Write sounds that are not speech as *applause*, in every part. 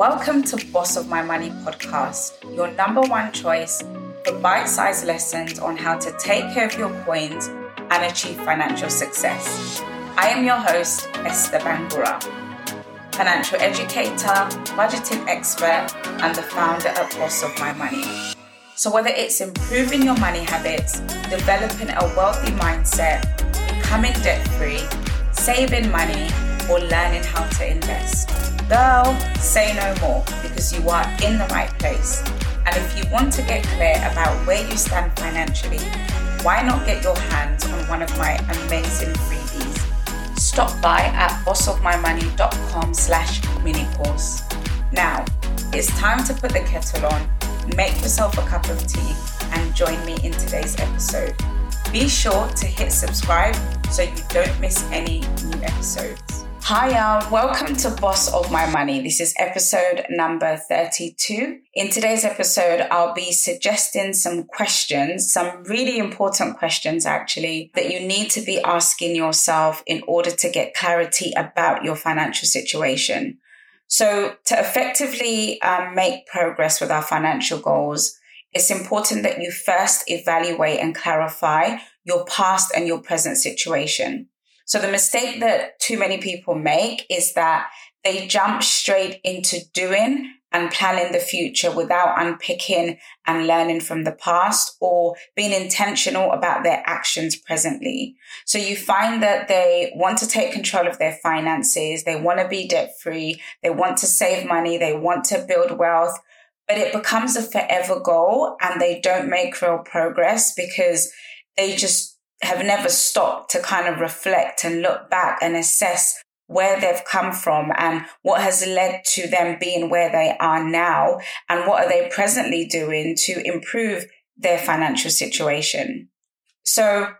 Welcome to Boss of My Money podcast, your number one choice for bite sized lessons on how to take care of your coins and achieve financial success. I am your host, Esther Bangura, financial educator, budgeting expert, and the founder of Boss of My Money. So, whether it's improving your money habits, developing a wealthy mindset, becoming debt free, saving money, or learning how to invest, girl, say no more because you are in the right place. And if you want to get clear about where you stand financially, why not get your hands on one of my amazing freebies? Stop by at bossofmymoney.com slash mini course. Now, it's time to put the kettle on, make yourself a cup of tea, and join me in today's episode. Be sure to hit subscribe so you don't miss any new episodes. Hi, y'all. Welcome to Boss of My Money. This is episode number 32. In today's episode, I'll be suggesting some questions, some really important questions actually, that you need to be asking yourself in order to get clarity about your financial situation. So, to effectively um, make progress with our financial goals, it's important that you first evaluate and clarify your past and your present situation. So the mistake that too many people make is that they jump straight into doing and planning the future without unpicking and learning from the past or being intentional about their actions presently. So you find that they want to take control of their finances. They want to be debt free. They want to save money. They want to build wealth, but it becomes a forever goal and they don't make real progress because they just have never stopped to kind of reflect and look back and assess where they've come from and what has led to them being where they are now and what are they presently doing to improve their financial situation. So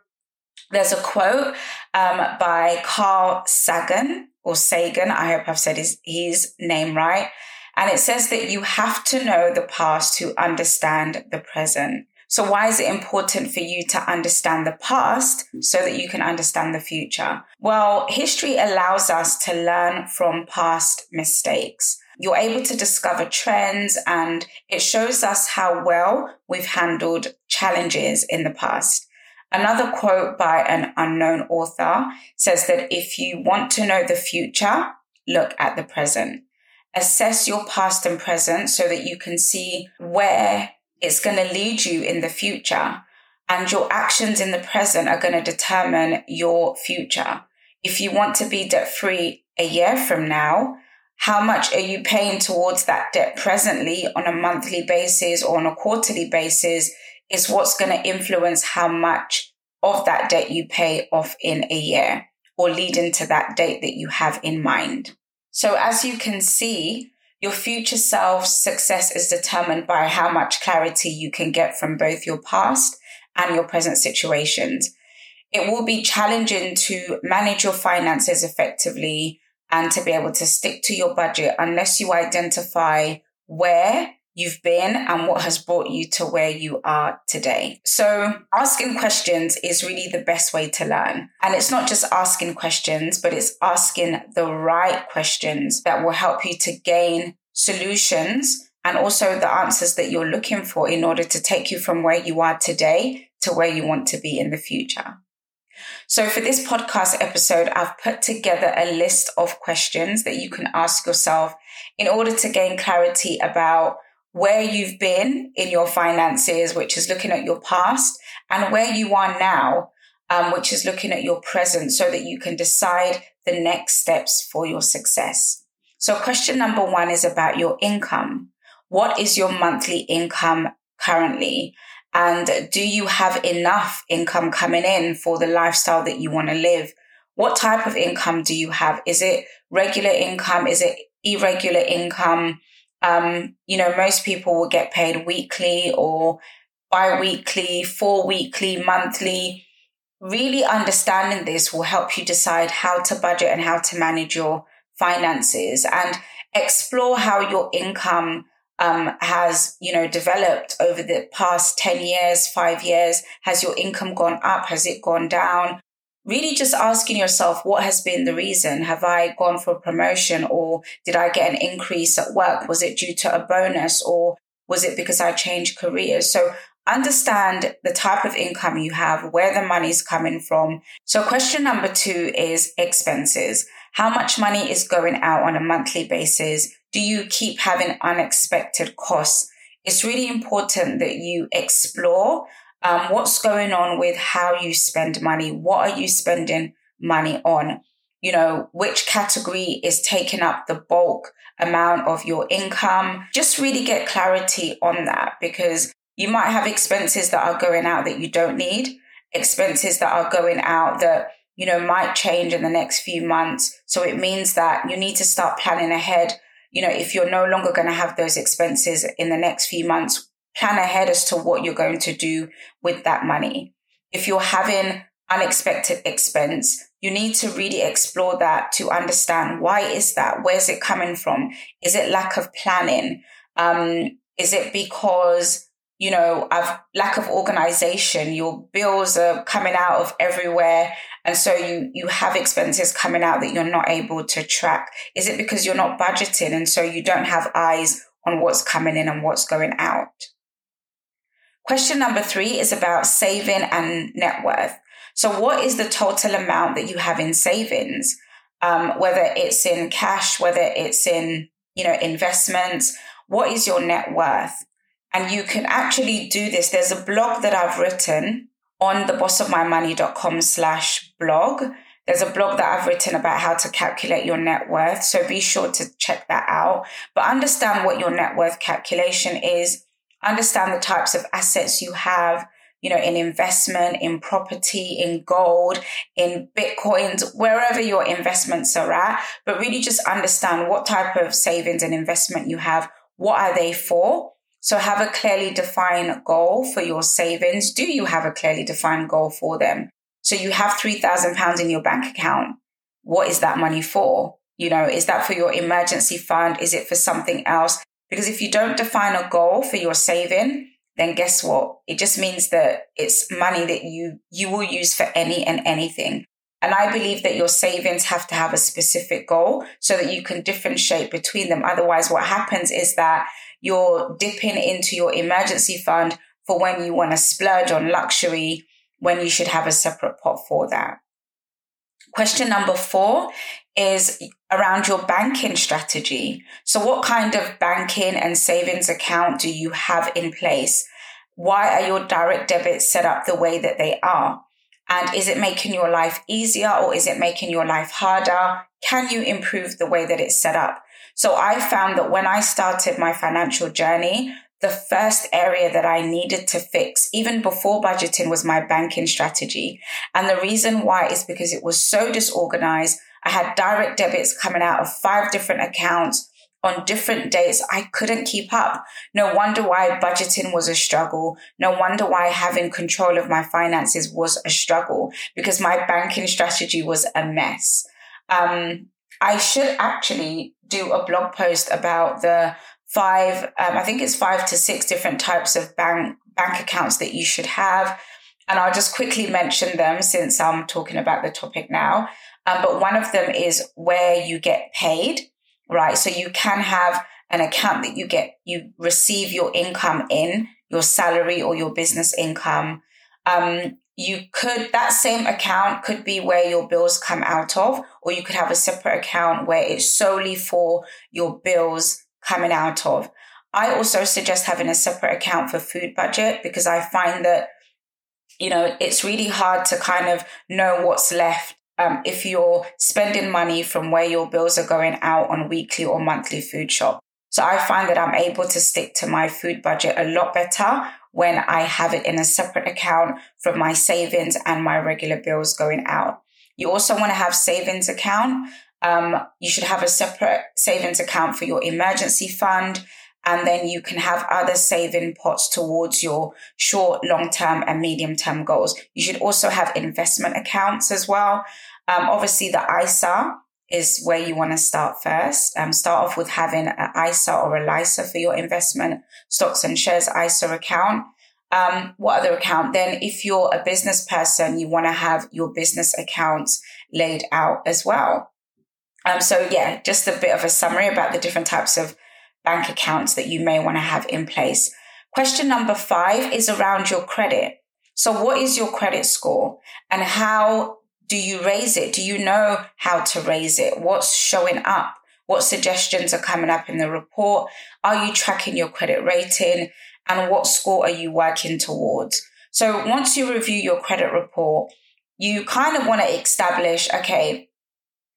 there's a quote um, by Carl Sagan or Sagan. I hope I've said his, his name right. And it says that you have to know the past to understand the present. So why is it important for you to understand the past so that you can understand the future? Well, history allows us to learn from past mistakes. You're able to discover trends and it shows us how well we've handled challenges in the past. Another quote by an unknown author says that if you want to know the future, look at the present. Assess your past and present so that you can see where it's going to lead you in the future. And your actions in the present are going to determine your future. If you want to be debt free a year from now, how much are you paying towards that debt presently on a monthly basis or on a quarterly basis is what's going to influence how much of that debt you pay off in a year or lead into that date that you have in mind. So as you can see, your future self's success is determined by how much clarity you can get from both your past and your present situations. It will be challenging to manage your finances effectively and to be able to stick to your budget unless you identify where you've been and what has brought you to where you are today. So asking questions is really the best way to learn. And it's not just asking questions, but it's asking the right questions that will help you to gain solutions and also the answers that you're looking for in order to take you from where you are today to where you want to be in the future. So for this podcast episode, I've put together a list of questions that you can ask yourself in order to gain clarity about where you've been in your finances, which is looking at your past, and where you are now, um, which is looking at your present, so that you can decide the next steps for your success. So, question number one is about your income. What is your monthly income currently? And do you have enough income coming in for the lifestyle that you want to live? What type of income do you have? Is it regular income? Is it irregular income? Um, you know, most people will get paid weekly or bi-weekly, four weekly, monthly. Really understanding this will help you decide how to budget and how to manage your finances and explore how your income um, has, you know, developed over the past 10 years, five years. Has your income gone up? Has it gone down? Really just asking yourself, what has been the reason? Have I gone for a promotion or did I get an increase at work? Was it due to a bonus or was it because I changed careers? So understand the type of income you have, where the money's coming from. So question number two is expenses. How much money is going out on a monthly basis? Do you keep having unexpected costs? It's really important that you explore um, what's going on with how you spend money. What are you spending money on? You know, which category is taking up the bulk amount of your income? Just really get clarity on that because you might have expenses that are going out that you don't need, expenses that are going out that, you know, might change in the next few months. So it means that you need to start planning ahead. You know, if you're no longer going to have those expenses in the next few months, plan ahead as to what you're going to do with that money. If you're having unexpected expense, you need to really explore that to understand why is that? Where's it coming from? Is it lack of planning? Um, is it because you know, of lack of organization. Your bills are coming out of everywhere. And so you, you have expenses coming out that you're not able to track. Is it because you're not budgeting? And so you don't have eyes on what's coming in and what's going out? Question number three is about saving and net worth. So what is the total amount that you have in savings? Um, whether it's in cash, whether it's in, you know, investments, what is your net worth? And you can actually do this. There's a blog that I've written on the bossofmymoney.com slash blog. There's a blog that I've written about how to calculate your net worth. So be sure to check that out. But understand what your net worth calculation is. Understand the types of assets you have, you know, in investment, in property, in gold, in bitcoins, wherever your investments are at. But really just understand what type of savings and investment you have. What are they for? So have a clearly defined goal for your savings. Do you have a clearly defined goal for them? So you have £3,000 in your bank account. What is that money for? You know, is that for your emergency fund? Is it for something else? Because if you don't define a goal for your saving, then guess what? It just means that it's money that you, you will use for any and anything. And I believe that your savings have to have a specific goal so that you can differentiate between them. Otherwise, what happens is that you're dipping into your emergency fund for when you want to splurge on luxury, when you should have a separate pot for that. Question number four is around your banking strategy. So, what kind of banking and savings account do you have in place? Why are your direct debits set up the way that they are? And is it making your life easier or is it making your life harder? Can you improve the way that it's set up? So I found that when I started my financial journey, the first area that I needed to fix, even before budgeting, was my banking strategy. And the reason why is because it was so disorganized. I had direct debits coming out of five different accounts on different dates. I couldn't keep up. No wonder why budgeting was a struggle. No wonder why having control of my finances was a struggle because my banking strategy was a mess. Um, I should actually do a blog post about the five, um, I think it's five to six different types of bank bank accounts that you should have. And I'll just quickly mention them since I'm talking about the topic now. Um, but one of them is where you get paid, right? So you can have an account that you get, you receive your income in, your salary or your business income. Um, you could that same account could be where your bills come out of or you could have a separate account where it's solely for your bills coming out of i also suggest having a separate account for food budget because i find that you know it's really hard to kind of know what's left um, if you're spending money from where your bills are going out on weekly or monthly food shop so i find that i'm able to stick to my food budget a lot better when I have it in a separate account from my savings and my regular bills going out. You also want to have savings account. Um, you should have a separate savings account for your emergency fund. And then you can have other saving pots towards your short, long term and medium term goals. You should also have investment accounts as well. Um, obviously the ISA is where you want to start first. Um, start off with having an ISA or a LISA for your investment stocks and shares ISA account. Um, what other account? Then if you're a business person, you want to have your business accounts laid out as well. Um, so yeah, just a bit of a summary about the different types of bank accounts that you may want to have in place. Question number five is around your credit. So what is your credit score and how do you raise it? Do you know how to raise it? What's showing up? What suggestions are coming up in the report? Are you tracking your credit rating? And what score are you working towards? So once you review your credit report, you kind of want to establish, okay,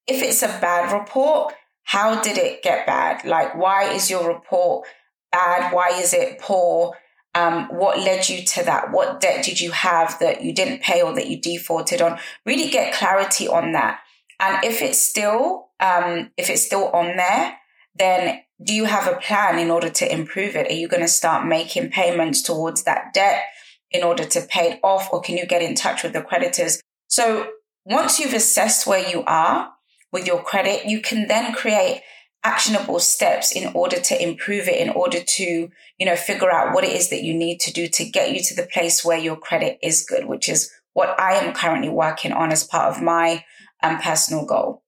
if it's a bad report, how did it get bad? Like, why is your report bad? Why is it poor? Um, what led you to that? What debt did you have that you didn't pay or that you defaulted on? Really get clarity on that. And if it's still, um, if it's still on there, then do you have a plan in order to improve it? Are you going to start making payments towards that debt in order to pay it off, or can you get in touch with the creditors? So once you've assessed where you are with your credit, you can then create actionable steps in order to improve it, in order to, you know, figure out what it is that you need to do to get you to the place where your credit is good, which is what I am currently working on as part of my um, personal goal.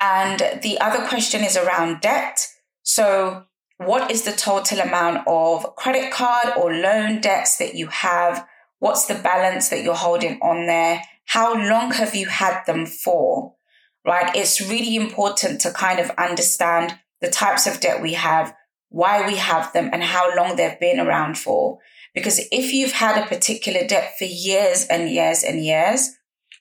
And the other question is around debt. So, what is the total amount of credit card or loan debts that you have? What's the balance that you're holding on there? How long have you had them for? right? It's really important to kind of understand the types of debt we have, why we have them, and how long they've been around for. Because if you've had a particular debt for years and years and years,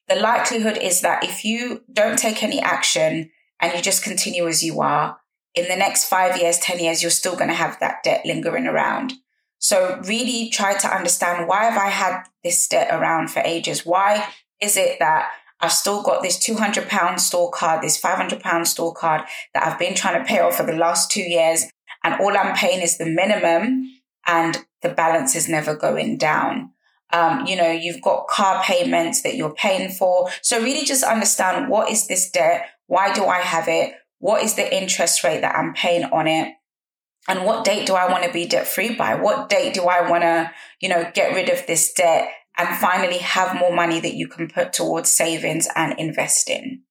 the likelihood is that if you don't take any action and you just continue as you are, in the next five years, 10 years, you're still going to have that debt lingering around. So really try to understand why have I had this debt around for ages? Why is it that I've still got this 200 pound store card, this 500 pound store card that I've been trying to pay off for the last two years. And all I'm paying is the minimum and the balance is never going down. Um, you know, you've got car payments that you're paying for. So really just understand what is this debt? Why do I have it? What is the interest rate that I'm paying on it? And what date do I want to be debt free by? What date do I want to, you know, get rid of this debt and finally have more money that you can put towards savings and investing.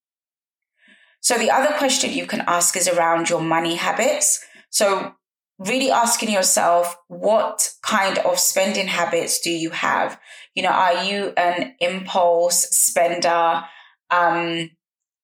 So the other question you can ask is around your money habits. So really asking yourself, what kind of spending habits do you have? You know, are you an impulse spender? Um,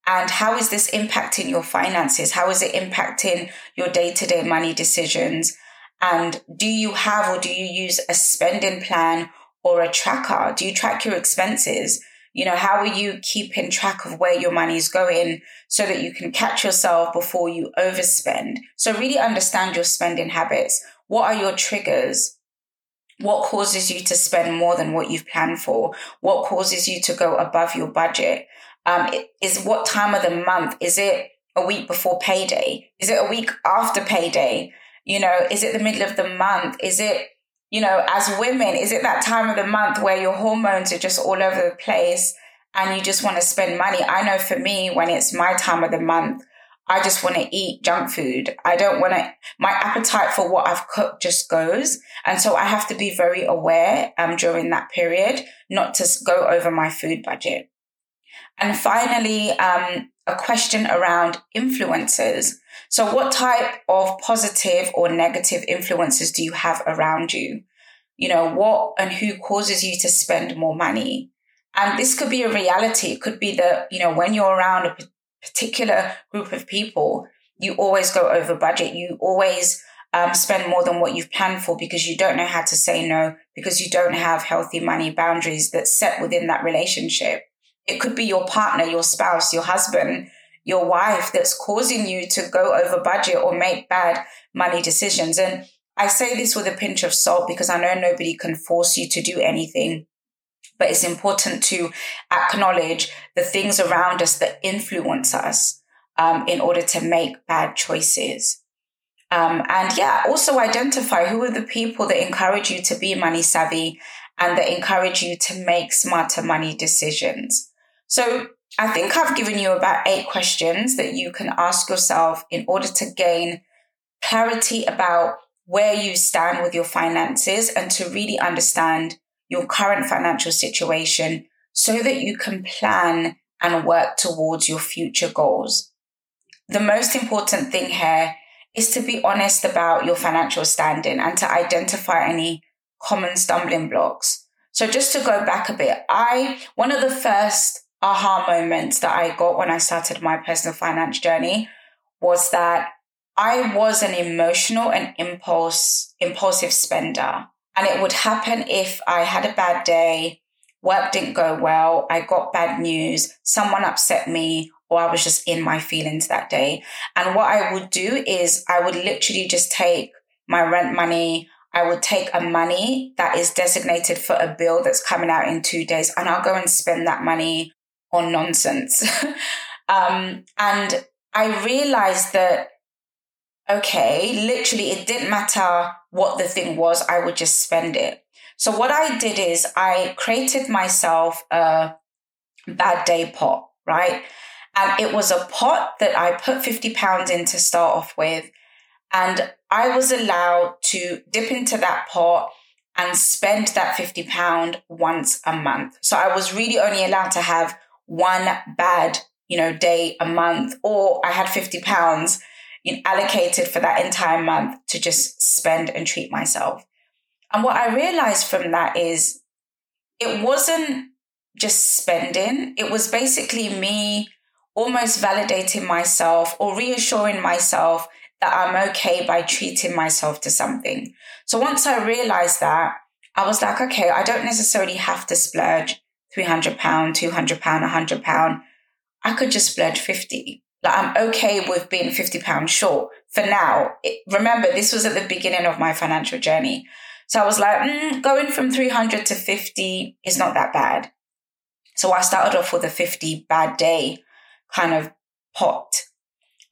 and how is this impacting your finances? How is it impacting your day to day money decisions? And do you have or do you use a spending plan or a tracker? Do you track your expenses? You know, how are you keeping track of where your money is going so that you can catch yourself before you overspend? So really understand your spending habits. What are your triggers? What causes you to spend more than what you've planned for? What causes you to go above your budget? Um, is what time of the month? Is it a week before payday? Is it a week after payday? You know, is it the middle of the month? Is it you know, as women, is it that time of the month where your hormones are just all over the place and you just want to spend money? I know for me, when it's my time of the month, I just want to eat junk food. I don't want to, my appetite for what I've cooked just goes. And so I have to be very aware um, during that period not to go over my food budget. And finally, um, a question around influencers. So, what type of positive or negative influences do you have around you? You know, what and who causes you to spend more money? And this could be a reality. It could be that, you know, when you're around a particular group of people, you always go over budget. You always um, spend more than what you've planned for because you don't know how to say no, because you don't have healthy money boundaries that set within that relationship. It could be your partner, your spouse, your husband your wife that's causing you to go over budget or make bad money decisions. And I say this with a pinch of salt because I know nobody can force you to do anything. But it's important to acknowledge the things around us that influence us um, in order to make bad choices. Um, and yeah, also identify who are the people that encourage you to be money savvy and that encourage you to make smarter money decisions. So I think I've given you about eight questions that you can ask yourself in order to gain clarity about where you stand with your finances and to really understand your current financial situation so that you can plan and work towards your future goals. The most important thing here is to be honest about your financial standing and to identify any common stumbling blocks. So just to go back a bit, I, one of the first aha moments that I got when I started my personal finance journey was that I was an emotional and impulse, impulsive spender. And it would happen if I had a bad day, work didn't go well, I got bad news, someone upset me, or I was just in my feelings that day. And what I would do is I would literally just take my rent money, I would take a money that is designated for a bill that's coming out in two days, and I'll go and spend that money on nonsense. *laughs* um, and I realized that, okay, literally, it didn't matter what the thing was, I would just spend it. So, what I did is I created myself a bad day pot, right? And it was a pot that I put 50 pounds in to start off with. And I was allowed to dip into that pot and spend that 50 pound once a month. So I was really only allowed to have one bad, you know, day a month, or I had 50 pounds allocated for that entire month to just spend and treat myself. And what I realized from that is it wasn't just spending, it was basically me almost validating myself or reassuring myself that I'm okay by treating myself to something. So once I realized that, I was like, okay, I don't necessarily have to splurge 300 pound, 200 pound, 100 pound. I could just splurge 50. Like I'm okay with being 50 pounds short for now. It, remember, this was at the beginning of my financial journey. So I was like, mm, going from 300 to 50 is not that bad. So I started off with a 50 bad day kind of pot.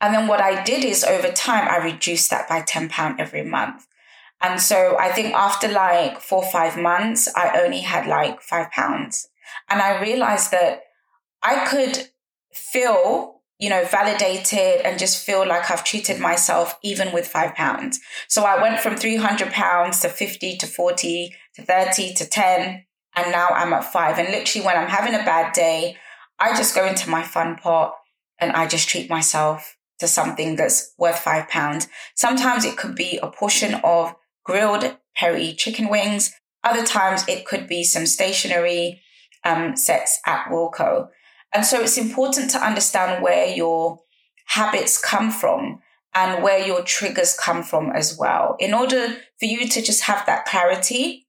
And then what I did is over time, I reduced that by £10 every month. And so I think after like four five months, I only had like five pounds. And I realized that I could feel, you know, validated and just feel like I've treated myself even with five pounds. So I went from 300 pounds to 50 to 40 to 30 to 10. And now I'm at five. And literally when I'm having a bad day, I just go into my fun pot and I just treat myself to something that's worth five pounds. Sometimes it could be a portion of grilled peri chicken wings. Other times it could be some stationery um, sets at Wilko. And so it's important to understand where your habits come from and where your triggers come from as well, in order for you to just have that clarity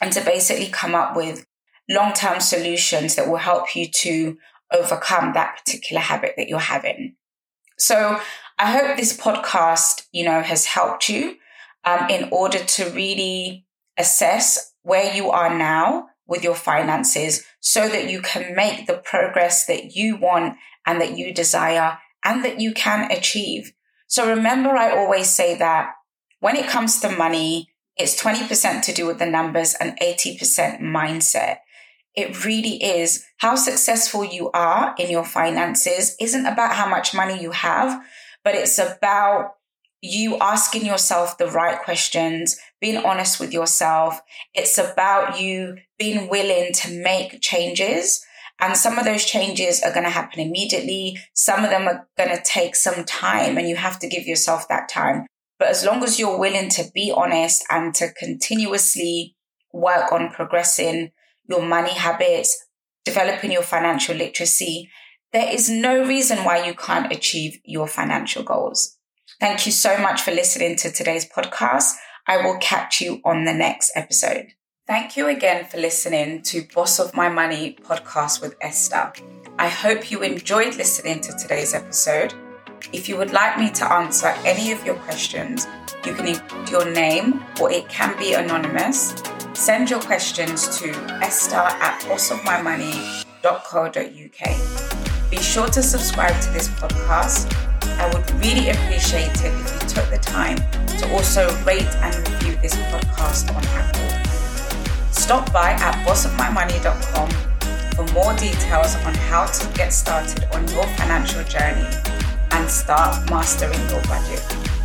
and to basically come up with long term solutions that will help you to overcome that particular habit that you're having. So I hope this podcast, you know, has helped you um, in order to really assess where you are now with your finances so that you can make the progress that you want and that you desire and that you can achieve. So remember, I always say that when it comes to money, it's 20% to do with the numbers and 80% mindset. It really is how successful you are in your finances isn't about how much money you have, but it's about you asking yourself the right questions, being honest with yourself. It's about you being willing to make changes. And some of those changes are going to happen immediately. Some of them are going to take some time and you have to give yourself that time. But as long as you're willing to be honest and to continuously work on progressing your money habits, developing your financial literacy, there is no reason why you can't achieve your financial goals. Thank you so much for listening to today's podcast. I will catch you on the next episode. Thank you again for listening to Boss of My Money podcast with Esther. I hope you enjoyed listening to today's episode. If you would like me to answer any of your questions, you can include your name or it can be anonymous. Send your questions to esther at bossofmymoney.co.uk. Be sure to subscribe to this podcast I would really appreciate it if you took the time to also rate and review this podcast on Apple. Stop by at bossofmymoney.com for more details on how to get started on your financial journey and start mastering your budget.